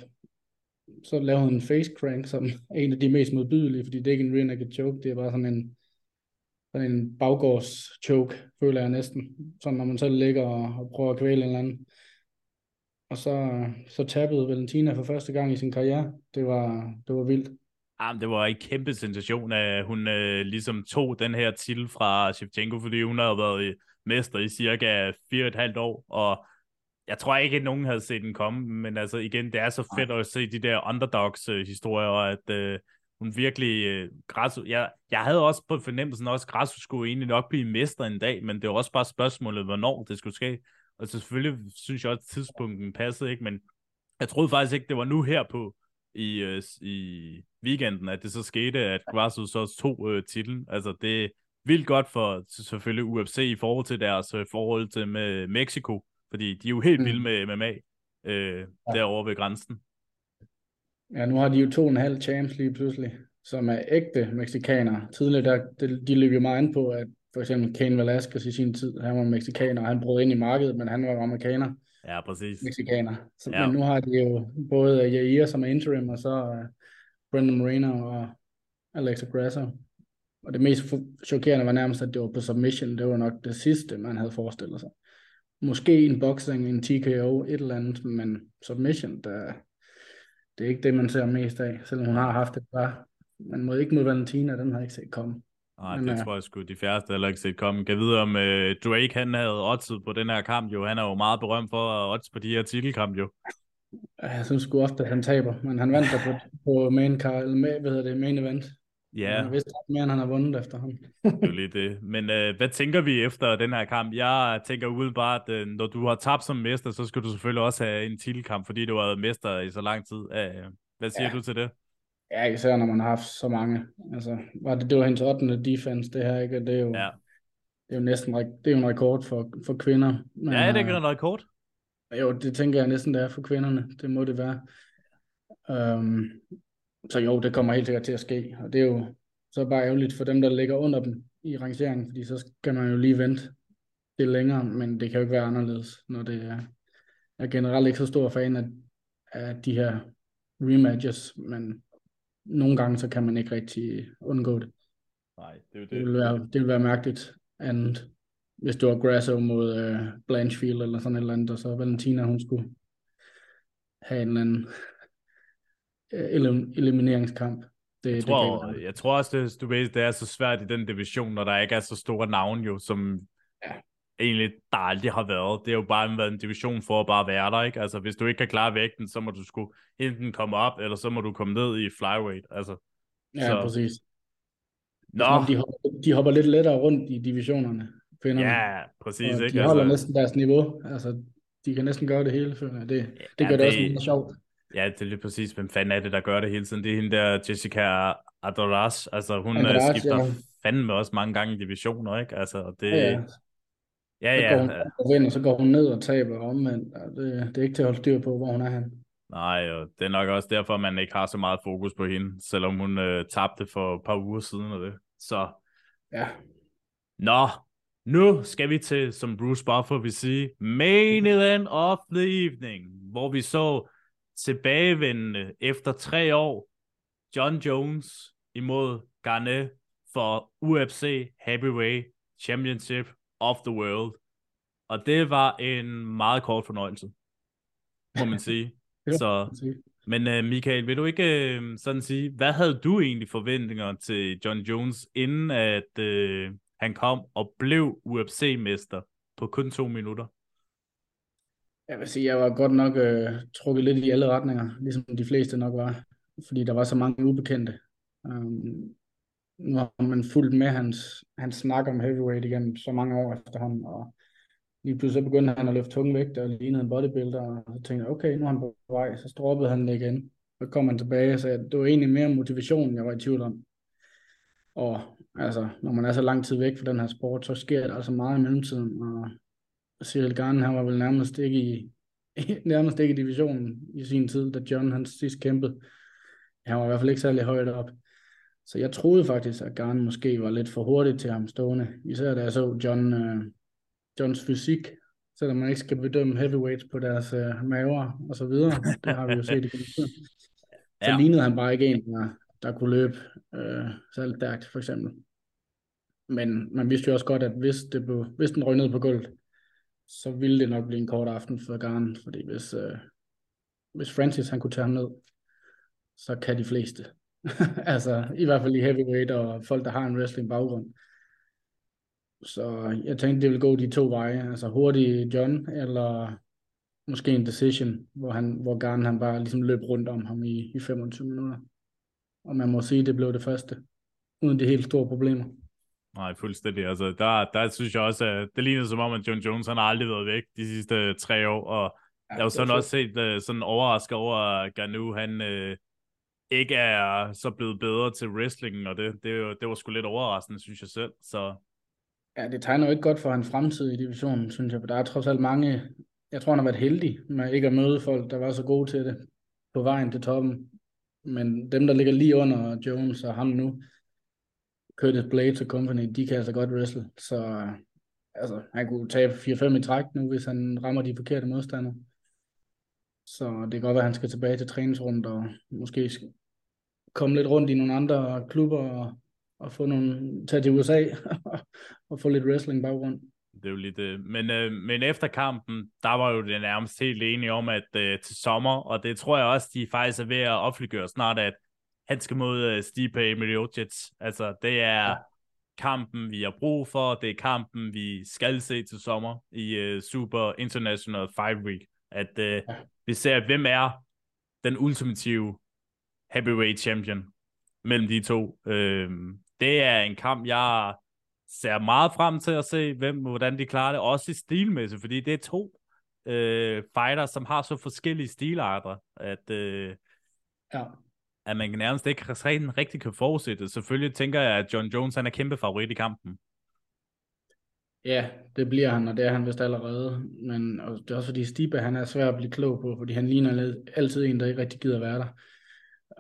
S2: så lavede hun en face crank, som en af de mest modbydelige, fordi det er ikke en rear naked choke, det er bare sådan en, sådan en baggårds choke, føler jeg næsten. Sådan når man selv ligger og, og prøver at kvæle en eller anden. Og så, så tabede Valentina for første gang i sin karriere. Det var, det var vildt.
S1: Jamen, det var en kæmpe sensation, at hun øh, ligesom tog den her titel fra Shevchenko, fordi hun havde været øh, mester i cirka fire og et halvt år, og jeg tror ikke, at nogen havde set den komme, men altså igen, det er så fedt at se de der underdogs-historier, og at øh, hun virkelig, øh, Grasso, jeg, jeg havde også på fornemmelsen også, at Grasso skulle egentlig nok blive mester en dag, men det var også bare spørgsmålet, hvornår det skulle ske, og så selvfølgelig synes jeg også, at tidspunkten passede ikke, men jeg troede faktisk ikke, det var nu her på, i, øh, i weekenden, at det så skete, at Grasso så tog øh, titlen. Altså det er vildt godt for selvfølgelig UFC i forhold til deres øh, forhold til med Mexico, fordi de er jo helt
S2: Mm.
S1: vilde med MMA øh,
S2: Ja.
S1: derovre ved grænsen.
S2: Ja, nu har de jo to og en halv champs lige pludselig, som er ægte mexikanere. Tidligere, der, de, de løb jo meget an på, at for eksempel Cain Velasquez i sin tid, han var mexicaner, og han brød ind i markedet, men han var amerikaner.
S1: Ja, præcis.
S2: mexikaner. Så,
S1: Ja.
S2: Men nu har de jo både Jair, som er interim, og så uh, Brendan Moreno og Alexa Grasso. Og det mest chokerende var nærmest, at det var på submission. Det var nok det sidste, man havde forestillet sig. måske en boxing, en TKO, et eller andet, men submission, der, det er ikke det, man ser mest af, selvom hun har haft et par. Man må ikke mod Valentina, den har jeg ikke set komme.
S1: Nej, det tror jeg sgu de færreste heller ikke set komme. Kan vide om uh, Drake, han havde oddset på den her kamp jo. Han er jo meget berømt for at odds på de her titelkamp jo.
S2: Jeg synes sgu ofte, at han taber, men han vandt på, (laughs) på main, car, eller med, hvad hedder det, main event.
S1: Ja.
S2: Han har vist mere, end han har vundet efter ham.
S1: det er lige det. Men uh, hvad tænker vi efter den her kamp? Jeg tænker umiddelbart, at uh, når du har tabt som mester, så skal du selvfølgelig også have en titelkamp, fordi du har været mester i så lang tid. Uh, hvad siger ja. du til det?
S2: Ja, især når man har haft så mange. Altså, var det, det var hendes 8. defense, det her, ikke? Det er jo, ja. det er jo næsten det er jo en rekord for, for kvinder.
S1: Men, ja, det er en rekord.
S2: Jo, det tænker jeg næsten, det er for kvinderne. Det må det være. Um, så jo, det kommer helt sikkert til at ske. Og det er jo så bare ærgerligt for dem, der ligger under dem i rangeringen, fordi så skal man jo lige vente det længere, men det kan jo ikke være anderledes, når det er... Jeg er generelt ikke så stor fan af, af de her rematches, men nogle gange så kan man ikke rigtig undgå det.
S1: Nej, det er jo det.
S2: Det vil være, det vil være mærkeligt andet, hvis du var Grasso mod uh, Blanchfield eller sådan et eller andet, og så Valentina, hun skulle have en eller anden uh, elimineringskamp.
S1: Det, jeg, tror, det jeg tror også, det, du ved, det er så svært i den division, når der ikke er så store navne jo, som ja. Egentlig der aldrig har været. Det er jo bare været en division for at bare være der, ikke? Altså, hvis du ikke kan klare vægten, så må du sgu enten komme op, eller så må du komme ned i flyweight, altså.
S2: Ja, så. præcis. Nå. De hopper, de hopper lidt lettere rundt i divisionerne,
S1: kvinderne. Ja, præcis.
S2: Og
S1: ikke?
S2: de holder altså... næsten deres niveau. Altså, de kan næsten gøre det hele, føler jeg. Det, det ja, gør det, det også meget sjovt.
S1: Ja, det er lige præcis, hvem fanden er det, der gør det hele tiden. Det er hende der, Jessica Adoras. Altså, hun øh, Adoras, skifter ja. fandme også mange gange i divisioner, ikke? Altså, det... Ja, ja. Ja, ja.
S2: Så går hun, og vinder, så går hun ned og taber omvendt. Det, det er ikke til at holde styr på, hvor hun er henne.
S1: Nej, og det er nok også derfor, man ikke har så meget fokus på hende, selvom hun øh, tabte for et par uger siden og det. Så,
S2: ja.
S1: Nå, nu skal vi til, som Bruce Buffer vil sige, main event of the evening, hvor vi så tilbagevendende efter tre år, John Jones imod Garnet for UFC Heavyweight Championship of the World. Og det var en meget kort fornøjelse, må man (laughs) sige. Så, men uh, Michael, vil du ikke uh, sådan sige, hvad havde du egentlig forventninger til John Jones, inden at uh, han kom og blev UFC-mester på kun to minutter?
S2: Jeg vil sige, jeg var godt nok uh, trukket lidt i alle retninger, ligesom de fleste nok var, fordi der var så mange ubekendte. Um, når man fulgte med hans, hans snak om heavyweight igen så mange år efterhånden, og lige pludselig begyndte han at løfte tunge vægte og lignede en bodybuilder, og så tænkte jeg, okay, nu er han på vej, så droppede han det igen. Så kom han tilbage så det var egentlig mere motivation, jeg var i tvivl om. Og altså, når man er så lang tid væk fra den her sport, så sker der altså meget i mellemtiden, og Cyril Garn, han var vel nærmest ikke i, (laughs) nærmest ikke i divisionen i sin tid, da John han sidst kæmpede. Han var i hvert fald ikke særlig højt op. Så jeg troede faktisk, at Garn måske var lidt for hurtigt til ham stående. Især da jeg så John, uh, Johns fysik, selvom man ikke skal bedømme heavyweights på deres uh, maver og så videre. Det har vi jo set i (laughs) Så ja. lignede han bare ikke en, der, der kunne løbe uh, særligt stærkt, for eksempel. Men man vidste jo også godt, at hvis, det blev, hvis den røg ned på gulvet, så ville det nok blive en kort aften for Garn, fordi hvis, uh, hvis Francis han kunne tage ham ned, så kan de fleste. (laughs) altså i hvert fald i heavyweight og folk, der har en wrestling baggrund. Så jeg tænkte, det ville gå de to veje. Altså hurtig John, eller måske en decision, hvor, han, hvor Garn han bare ligesom løb rundt om ham i, i 25 minutter. Og man må sige, det blev det første, uden de helt store problemer.
S1: Nej, fuldstændig. Altså, der, der synes jeg også, at det ligner som om, at John Jones han har aldrig været væk de sidste tre år, og ja, jeg har jo sådan også set uh, sådan overrasket over, at Ganu, han, uh, ikke er så blevet bedre til wrestlingen, og det, det, det var sgu lidt overraskende, synes jeg selv. Så...
S2: Ja, det tegner jo ikke godt for hans fremtid i divisionen, synes jeg, for der er trods alt mange, jeg tror han har været heldig med ikke at møde folk, der var så gode til det på vejen til toppen. Men dem, der ligger lige under Jones og ham nu, Curtis Blades og company, de kan altså godt wrestle. Så altså, han kunne tage 4-5 i træk nu, hvis han rammer de forkerte modstandere. Så det kan godt være, at han skal tilbage til træningsrummet og måske komme lidt rundt i nogle andre klubber og, og få nogle, tage til USA (laughs) og få lidt wrestling baggrund.
S1: Det er jo lidt, øh, men, øh, men efter kampen, der var jo det nærmest helt enige om, at øh, til sommer, og det tror jeg også, de faktisk er ved at offentliggøre snart, at han skal mod øh, Stipe Miocic. Altså, det er ja. kampen, vi har brug for, det er kampen, vi skal se til sommer i øh, Super International Five Week. At øh, ja. vi ser, hvem er den ultimative heavyweight champion mellem de to. Øh, det er en kamp, jeg ser meget frem til at se, hvem, hvordan de klarer det, også i stilmæssigt, fordi det er to øh, fighters, som har så forskellige stilarter, at, øh, ja. at man nærmest ikke rigtig, rigtig kan fortsætte. Selvfølgelig tænker jeg, at John Jones han er kæmpe favorit i kampen.
S2: Ja, det bliver han, og det er han vist allerede. Men og det er også fordi Stipe, han er svær at blive klog på, fordi han ligner altid en, der ikke rigtig gider være der.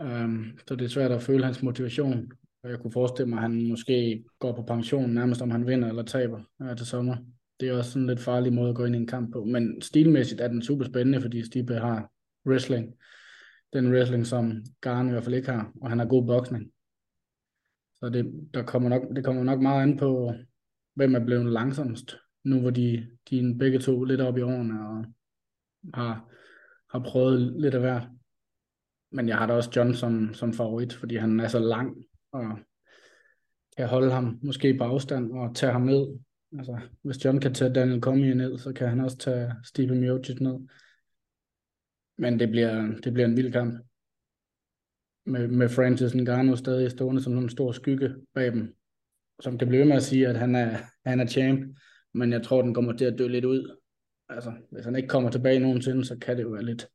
S2: Øhm, så det er svært at føle hans motivation. Og jeg kunne forestille mig, at han måske går på pension, nærmest om han vinder eller taber øh, til sommer. Det er også sådan en lidt farlig måde at gå ind i en kamp på. Men stilmæssigt er den super spændende, fordi Stipe har wrestling. Den wrestling, som Garn i hvert fald ikke har, og han har god boksning. Så det, der kommer nok, det kommer nok meget an på, hvem er blevet langsomst, nu hvor de, de er begge to lidt op i årene og har, har prøvet lidt af hvert. Men jeg har da også John som, som favorit, fordi han er så lang og kan holde ham måske på afstand og tage ham ned. Altså, hvis John kan tage Daniel Cormier ned, så kan han også tage Steve Miocic ned. Men det bliver, det bliver en vild kamp. Med, med Francis Ngannou stadig stående som en stor skygge bag dem, som kan blive med at sige, at han er, han er champ, men jeg tror, den kommer til at dø lidt ud. Altså, hvis han ikke kommer tilbage nogensinde, så kan det jo være lidt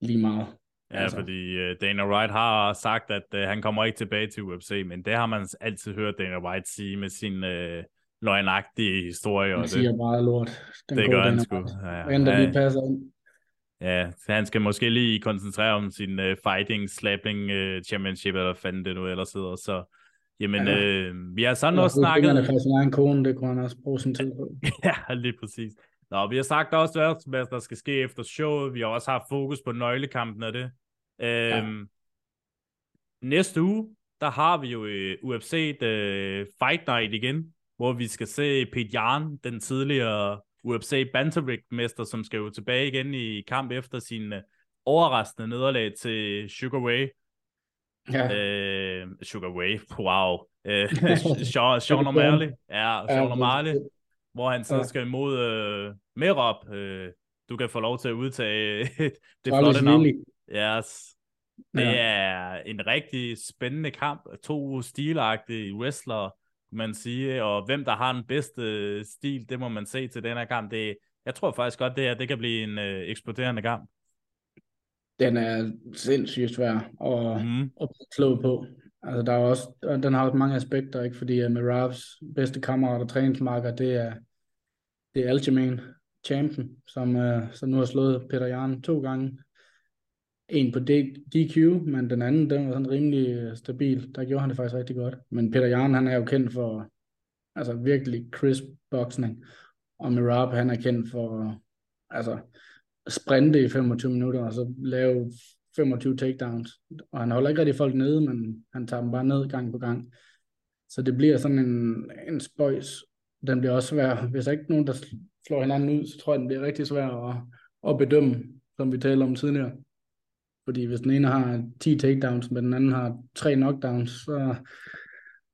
S2: lige meget.
S1: Ja, altså. fordi uh, Dana White har sagt, at uh, han kommer ikke tilbage til UFC, men det har man altid hørt Dana White sige med sin uh, løgnagtige historie.
S2: Han siger det, meget lort.
S1: Den det gør han sgu.
S2: Ja, ja. lige passer ind.
S1: Ja, han skal måske lige koncentrere om sin uh, fighting, slapping uh, championship, eller fanden det nu ellers hedder. Så jamen, ja. øh, vi har sådan også snakket...
S2: Han har sin egen kone, det kunne han også bruge sin tid på. (laughs)
S1: ja, lige præcis. Nå, vi har sagt også, hvad der skal ske efter showet. Vi har også haft fokus på nøglekampen af det. Øhm, ja. Næste uge, der har vi jo uh, UFC uh, Fight Night igen, hvor vi skal se Pete Jan, den tidligere UFC bantamweight-mester, som skal jo tilbage igen i kamp efter sin uh, overraskende nederlag til Sugar Ray. Ja. Øh, Sugar Ray, wow. Øh, (laughs) Sean, Sean O'Malley. Ja, Sean O'Malley hvor han så ja. skal imod øh, Merop. Øh, du kan få lov til at udtage (laughs) det flotte navn. Yes. Det ja. er en rigtig spændende kamp. To stilagtige wrestlere, man sige, og hvem der har den bedste stil, det må man se til den her kamp. Det, jeg tror faktisk godt, det her det kan blive en øh, eksploderende kamp.
S2: Den er sindssygt svær at, mm. at blive på. Altså, der er også, den har også mange aspekter, ikke? fordi med Ravs bedste kammerat og træningsmarker, det er, det er Aljamain Champion, som, uh, som nu har slået Peter Jarn to gange. En på DQ, men den anden, den var sådan rimelig øh, stabil. Der gjorde han det faktisk rigtig godt. Men Peter Jarn, han er jo kendt for altså virkelig crisp boksning. Og Mirab, han er kendt for altså sprinte i 25 minutter, og så lave 25 takedowns. Og han holder ikke rigtig folk nede, men han tager dem bare ned gang på gang. Så det bliver sådan en, en spøjs den bliver også svær. Hvis der ikke er nogen, der slår hinanden ud, så tror jeg, den bliver rigtig svær at, at bedømme, som vi talte om tidligere. Fordi hvis den ene har 10 takedowns, men den anden har 3 knockdowns, så,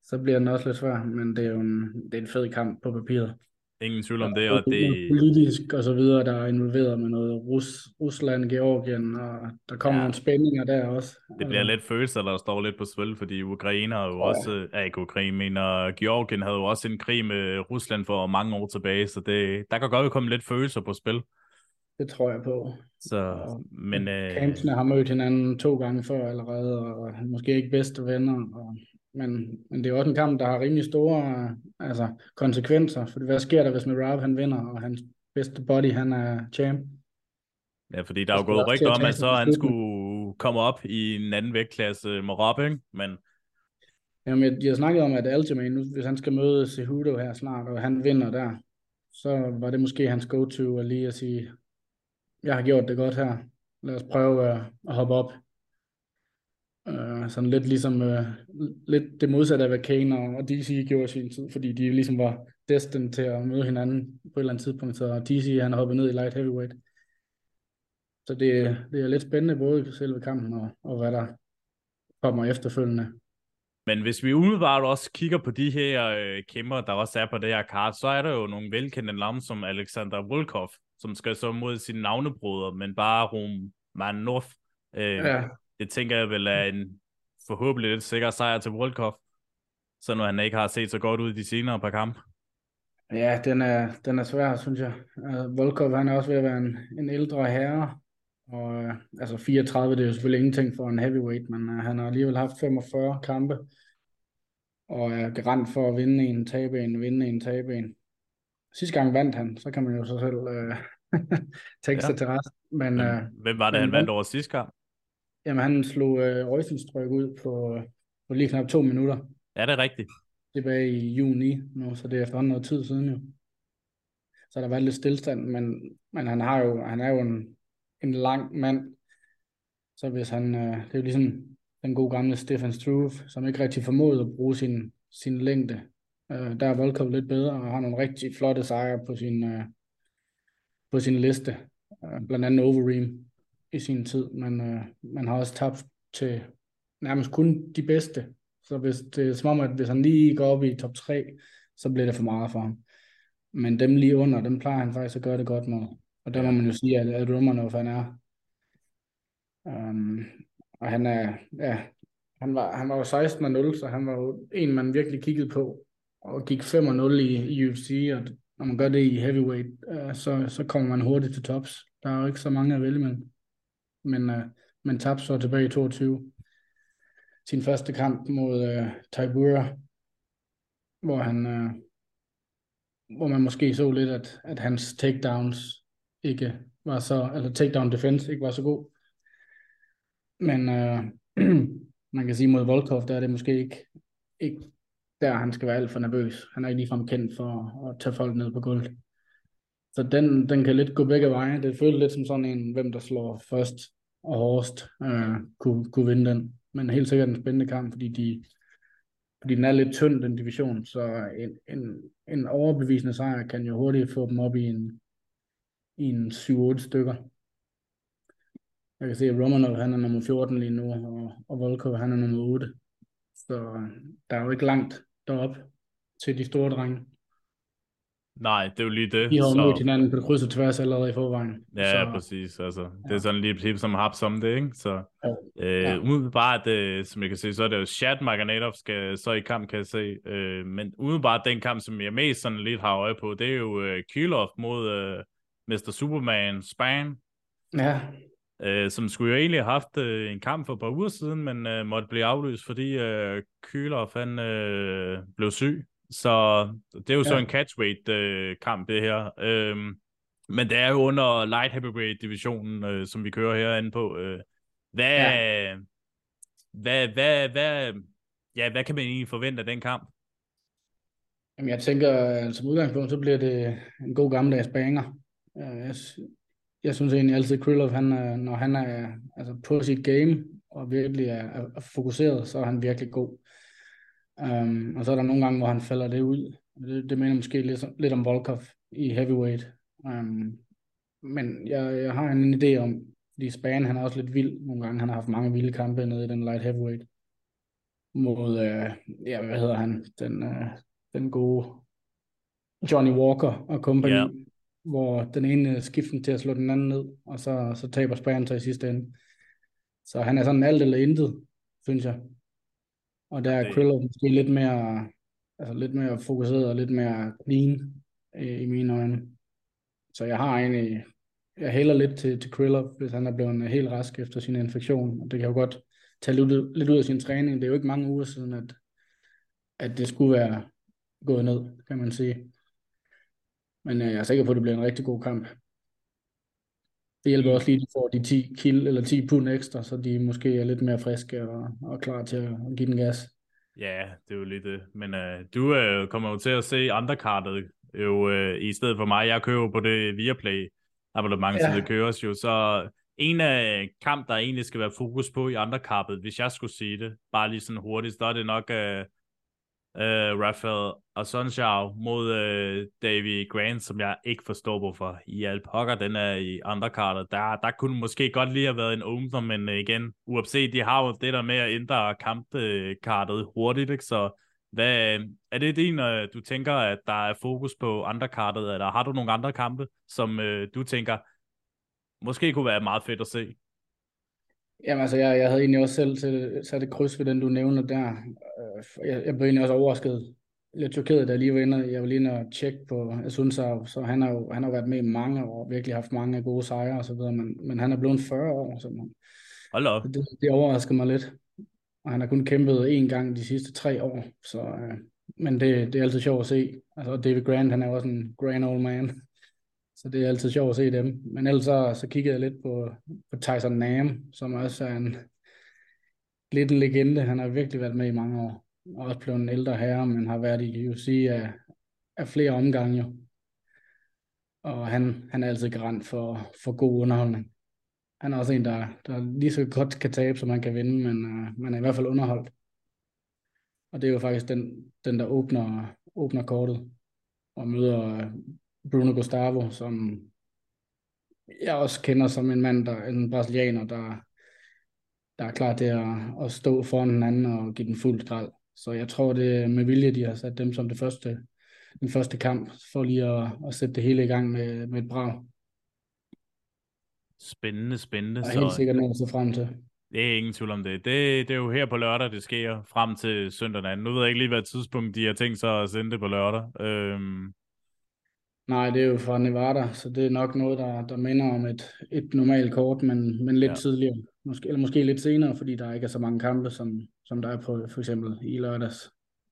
S2: så bliver den også lidt svær. Men det er jo en, det er en fed kamp på papiret.
S1: Ingen tvivl om det, og det...
S2: Politisk og så videre, der er involveret med noget Rus, Rusland, Georgien, og der kommer ja. nogle spændinger der også.
S1: Det bliver lidt følelser, der står lidt på spil, fordi Ukraine har jo ja. også... Ja, ikke Ukraine, men Georgien havde jo også en krig med Rusland for mange år tilbage, så det, der kan godt komme lidt følelser på spil.
S2: Det tror jeg på.
S1: Så, og, men... Øh...
S2: Kampsene har mødt hinanden to gange før allerede, og måske ikke bedste venner, og men, men det er også en kamp, der har rimelig store altså, konsekvenser, for hvad sker der, hvis Merab han vinder, og hans bedste body, han er champ?
S1: Ja, fordi der er jo gået rygter om, at så han skulle komme op i en anden vægtklasse Merab, ikke? Men...
S2: Jamen, jeg, jeg snakket om, at Aljamain, hvis han skal møde Cejudo her snart, og han vinder der, så var det måske hans go-to at lige at sige, jeg har gjort det godt her, lad os prøve at hoppe op Uh, sådan lidt ligesom uh, lidt det modsatte af, hvad Kane og, DC gjorde i sin tid, fordi de ligesom var destined til at møde hinanden på et eller andet tidspunkt, så TC han hoppet ned i light heavyweight. Så det, det er lidt spændende, både selve kampen og, og hvad der kommer efterfølgende.
S1: Men hvis vi umiddelbart også kigger på de her øh, kæmper, der også er på det her kart, så er der jo nogle velkendte navne som Alexander Volkov, som skal så mod sin navnebroder, men bare Roman North. Øh, ja. Det tænker jeg vel er en forhåbentlig lidt sikker sejr til Volkov, så nu han ikke har set så godt ud i de senere par kampe.
S2: Ja, den er, den er svær, synes jeg. Uh, Volkov, han er også ved at være en, en ældre herre, og uh, altså 34, det er jo selvfølgelig ingenting for en heavyweight, men uh, han har alligevel haft 45 kampe, og er garant for at vinde en, tabe en, vinde en, tabe en. Sidste gang vandt han, så kan man jo så selv (laughs) uh, tekste ja. til resten. Men, men,
S1: uh, hvem var det, han vandt over sidste kamp?
S2: Jamen, han slog uh, Røjsenstrøk ud på, på lige knap to minutter.
S1: Ja, det er rigtigt.
S2: Tilbage i juni nu, så det er efterhånden noget tid siden jo. Så der var lidt stillstand, men, men han, har jo, han er jo en, en lang mand. Så hvis han, uh, det er jo ligesom den gode gamle Stefan Struve, som ikke rigtig formåede at bruge sin, sin længde. Uh, der er Volkov lidt bedre, og har nogle rigtig flotte sejre på sin, uh, på sin liste. Uh, blandt andet Overeem i sin tid, men uh, man har også tabt til nærmest kun de bedste. Så hvis det er som om, at hvis han lige går op i top 3, så bliver det for meget for ham. Men dem lige under, dem plejer han faktisk at gøre det godt med. Og der må man jo sige, at, at Romanov han er. Um, og han er, ja, han var, han var jo 16 0, så han var jo en, man virkelig kiggede på, og gik 5 0 i, i UFC, og når man gør det i heavyweight, uh, så, så kommer man hurtigt til tops. Der er jo ikke så mange at vælge med. Men, uh, men tabte så tilbage i 22. Sin første kamp mod øh, uh, Tybura, hvor han, uh, hvor man måske så lidt, at, at hans takedowns ikke var så, eller takedown defense ikke var så god. Men uh, (clears throat) man kan sige mod Volkov, der er det måske ikke, ikke der, han skal være alt for nervøs. Han er ikke ligefrem kendt for at tage folk ned på gulvet. Så den, den kan lidt gå begge veje. Det føles lidt som sådan en, hvem der slår først og hårdest, øh, kunne, kunne vinde den. Men helt sikkert en spændende kamp, fordi, de, fordi den er lidt tynd, den division. Så en, en, en overbevisende sejr kan jo hurtigt få dem op i en, i en 7-8 stykker. Jeg kan se, at Romanov han er nummer 14 lige nu, og, og Volkov han er nummer 8. Så øh, der er jo ikke langt derop til de store drenge.
S1: Nej, det er jo lige det.
S2: De har så... mødt hinanden på kryds og tværs allerede i forvejen.
S1: Ja, så... præcis. Altså, det ja. er sådan lige et som har som det, ikke? Så ja. øh, ja. umiddelbart, øh, som jeg kan se, så er det jo Shad Marganatov skal så i kamp, kan jeg se. Øh, men umiddelbart den kamp, som jeg mest sådan lidt har øje på, det er jo øh, Kylov mod øh, Mr. Superman Span.
S2: Ja.
S1: Øh, som skulle jo egentlig have haft øh, en kamp for et par uger siden, men øh, måtte blive aflyst, fordi øh, Kylov han øh, blev syg. Så det er jo ja. så en catchweight øh, det her. Øhm, men det er jo under light heavyweight divisionen, øh, som vi kører herinde på. Øh, hvad, ja. hvad, hvad, hvad, ja, hvad kan man egentlig forvente af den kamp?
S2: Jamen, jeg tænker, at som udgangspunkt, så bliver det en god gammeldags banger. Jeg, jeg synes egentlig altid, at Krylov, han, når han er altså på sit game, og virkelig er, er fokuseret, så er han virkelig god. Um, og så er der nogle gange, hvor han falder det ud. Det, det mener måske lidt, lidt om Volkov i heavyweight. Um, men jeg, jeg har en idé om, fordi Span han er også lidt vild nogle gange. Han har haft mange vilde kampe nede i den light heavyweight. Mod, uh, ja, hvad hedder han? Den, uh, den gode Johnny Walker og company. Yeah. Hvor den ene skifter til at slå den anden ned, og så, så taber Span sig i sidste ende. Så han er sådan alt eller intet, synes jeg. Og der er Krillov måske lidt mere, altså lidt mere fokuseret og lidt mere clean øh, i mine øjne. Så jeg har egentlig, jeg hælder lidt til, til Krillov, hvis han er blevet helt rask efter sin infektion. Og det kan jo godt tage lidt, lidt ud af sin træning. Det er jo ikke mange uger siden, at, at det skulle være gået ned, kan man sige. Men øh, jeg er sikker på, at det bliver en rigtig god kamp. Det hjælper også lige, at de får de 10 kilo eller 10 pund ekstra, så de måske er lidt mere friske og, og klar til at give den gas.
S1: Ja, det er jo lidt det. Men uh, du uh, kommer jo til at se andre kartet jo, uh, i stedet for mig. Jeg kører på det Viaplay abonnement, ja. så det køres jo. Så en af kamp, der egentlig skal være fokus på i andre karpet, hvis jeg skulle sige det, bare lige sådan hurtigt, så er det nok uh, uh, Rafael Asunciao mod uh, Davy Grant, som jeg ikke forstår, hvorfor i al pokker den er i underkartet. Der, der kunne måske godt lige have været en opener, men uh, igen, UFC, de har jo det der med at ændre kampkartet hurtigt, ikke? så hvad, er det din, uh, du tænker, at der er fokus på underkartet, eller har du nogle andre kampe, som uh, du tænker, måske kunne være meget fedt at se?
S2: Jamen altså, jeg, jeg havde egentlig også selv sat et kryds ved den, du nævner der. Øh, jeg, jeg blev egentlig også overrasket, lidt chokeret, da jeg lige var inde, jeg var lige inde og tjekke på Asunsa, så han har jo han har været med i mange år, virkelig haft mange gode sejre og så videre, men, men han er blevet 40 år, så man,
S1: Hold op.
S2: Det, det overrasker mig lidt. Og han har kun kæmpet én gang de sidste tre år, så, øh, men det, det er altid sjovt at se. Altså David Grant, han er også en grand old man. Så det er altid sjovt at se dem. Men ellers så, så kiggede jeg lidt på, på Tyson Nam, som også er en lidt en legende. Han har virkelig været med i mange år. Og også blevet en ældre herre, men har været i UFC af, af flere omgange jo. Og han, han er altid garant for, for god underholdning. Han er også en, der, der lige så godt kan tabe, som man kan vinde, men øh, uh, man er i hvert fald underholdt. Og det er jo faktisk den, den der åbner, åbner kortet og møder Bruno Gustavo, som jeg også kender som en mand, der en brasilianer, der, der er klar til at, at stå foran den anden og give den fuld skrald. Så jeg tror, det er med vilje, de har sat dem som det første, den første kamp, for lige at, at sætte det hele i gang med, med et brag.
S1: Spændende, spændende.
S2: Jeg er helt sikkert noget at se frem til.
S1: Det er ingen tvivl om det. det. Det er jo her på lørdag, det sker, frem til søndag. Nu ved jeg ikke lige, hvad tidspunkt de har tænkt sig at sende det på lørdag. Øhm,
S2: Nej, det er jo fra Nevada, så det er nok noget, der, der minder om et, et normalt kort, men, men lidt ja. tidligere. Måske, eller måske lidt senere, fordi der ikke er så mange kampe, som, som der er på for eksempel i lørdags.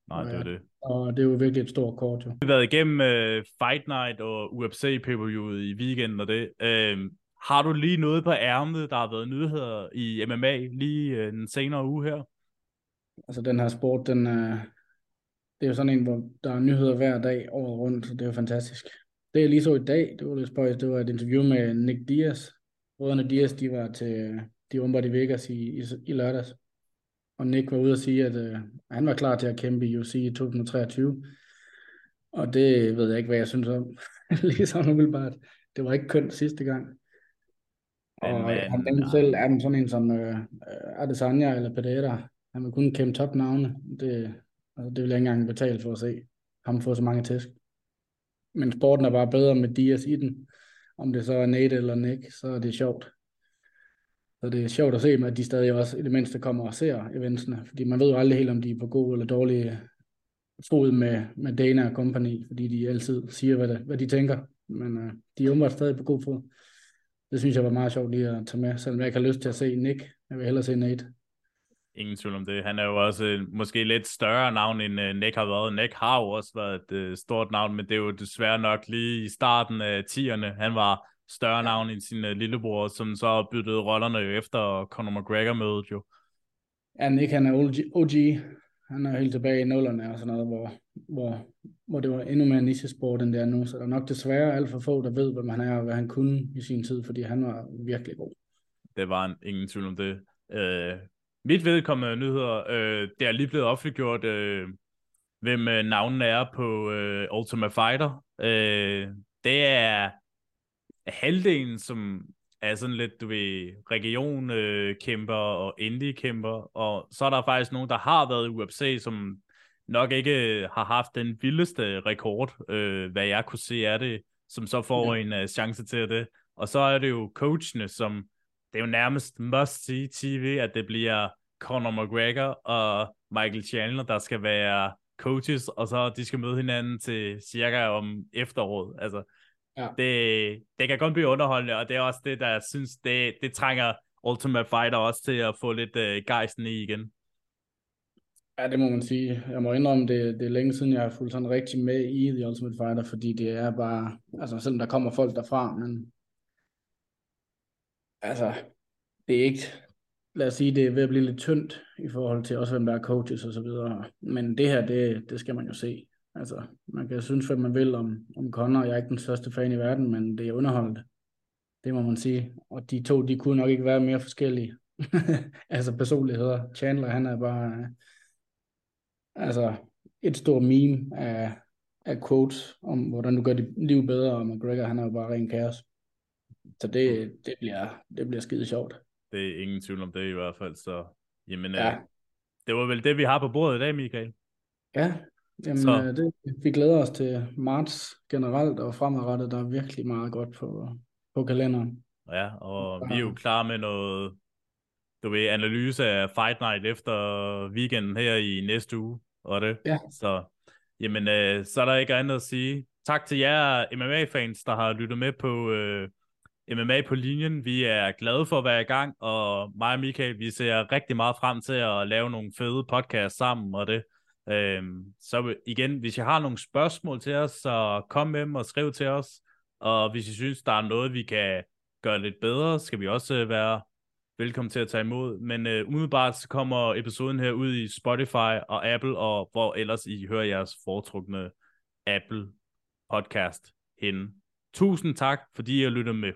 S1: Nej, det er det.
S2: Og det er jo virkelig et stort kort, jo.
S1: Vi har været igennem uh, Fight Night og UFC pay i weekenden og det. Uh, har du lige noget på ærmet, der har været nyheder i MMA lige uh, den senere uge her?
S2: Altså den her sport, den, uh, det er jo sådan en, hvor der er nyheder hver dag året rundt, så det er jo fantastisk. Det jeg lige så i dag, det var lidt spøjs, det var et interview med Nick Diaz. Brødrene Diaz, de var til, de var i Vegas i, i, i lørdags. Og Nick var ude og sige, at uh, han var klar til at kæmpe i UFC i 2023. Og det ved jeg ikke, hvad jeg synes om. (laughs) lige sådan umiddelbart. Det var ikke kønt sidste gang. Og men, han tænkte selv, er den sådan en som uh, Adesanya eller Pereira, han vil kun kæmpe topnavne. Det, altså, det vil jeg ikke engang betale for at se ham få så mange tæsk men sporten er bare bedre med Dias i den. Om det så er Nate eller Nick, så er det sjovt. Så det er sjovt at se, at de stadig også i det mindste kommer og ser eventsene, fordi man ved jo aldrig helt, om de er på god eller dårlig øh, fod med, med Dana og company, fordi de altid siger, hvad, det, hvad de tænker. Men øh, de er umiddelbart stadig på god fod. Det synes jeg var meget sjovt lige at tage med, selvom jeg ikke har lyst til at se Nick. Jeg vil hellere se Nate.
S1: Ingen tvivl om det. Han er jo også uh, måske lidt større navn, end uh, Nick har været. Nick har jo også været et uh, stort navn, men det er jo desværre nok lige i starten af 10'erne. Han var større navn end sin uh, lillebror, som så byttede rollerne jo efter Conor McGregor mødet jo.
S2: Ja, Nick han er OG. OG. Han er helt tilbage i nullerne og sådan noget, hvor, hvor, hvor det var endnu mere niche-sport, end det er nu. Så der er nok desværre alt for få, der ved, hvem han er og hvad han kunne i sin tid, fordi han var virkelig god.
S1: Det var en, ingen tvivl om det. Uh, mit vedkommende nyheder, øh, det er lige blevet offentliggjort, øh, hvem øh, navnene er på øh, Ultimate Fighter. Øh, det er halvdelen, som er sådan lidt, du ved, regionkæmper øh, og indie-kæmper, og så er der faktisk nogen, der har været i UFC, som nok ikke har haft den vildeste rekord, øh, hvad jeg kunne se af det, som så får ja. en uh, chance til det. Og så er det jo coachene, som det er jo nærmest must-see TV, at det bliver Conor McGregor og Michael Chandler, der skal være coaches, og så de skal møde hinanden til cirka om efteråret. Altså, ja. det, det kan godt blive underholdende, og det er også det, der synes, det, det trænger Ultimate Fighter også til at få lidt uh, gejsten i igen.
S2: Ja, det må man sige. Jeg må indrømme, det, det er længe siden, jeg har fulgt sådan rigtig med i The Ultimate Fighter, fordi det er bare, altså selvom der kommer folk derfra, men altså, det er ikke, lad os sige, det er ved at blive lidt tyndt i forhold til også, hvem der er coaches og så videre. Men det her, det, det skal man jo se. Altså, man kan synes, hvad man vil om, om Connor. Jeg er ikke den største fan i verden, men det er underholdende. Det må man sige. Og de to, de kunne nok ikke være mere forskellige. (laughs) altså personligheder. Chandler, han er bare... Øh, altså, et stort meme af, af quotes om, hvordan du gør dit liv bedre, og McGregor, han er jo bare ren kaos. Så det, det, bliver, det bliver skide sjovt.
S1: Det er ingen tvivl om det i hvert fald, så jamen, ja. øh, det var vel det, vi har på bordet i dag, Michael.
S2: Ja, jamen, så. Øh, det, vi glæder os til marts generelt, og fremadrettet, der er virkelig meget godt på, på kalenderen.
S1: Ja, og vi er jo klar med noget, du ved, analyse af Fight Night efter weekenden her i næste uge, og det.
S2: Ja.
S1: Så, jamen, øh, så er der ikke andet at sige. Tak til jer MMA-fans, der har lyttet med på øh, MMA på linjen. Vi er glade for at være i gang, og mig og Michael, vi ser rigtig meget frem til at lave nogle fede podcasts sammen, og det. Øhm, så igen, hvis I har nogle spørgsmål til os, så kom med dem og skriv til os. Og hvis I synes, der er noget, vi kan gøre lidt bedre, skal vi også øh, være velkommen til at tage imod. Men øh, umiddelbart så kommer episoden her ud i Spotify og Apple, og hvor ellers I hører jeres foretrukne Apple podcast hen. Tusind tak, fordi I har lyttet med.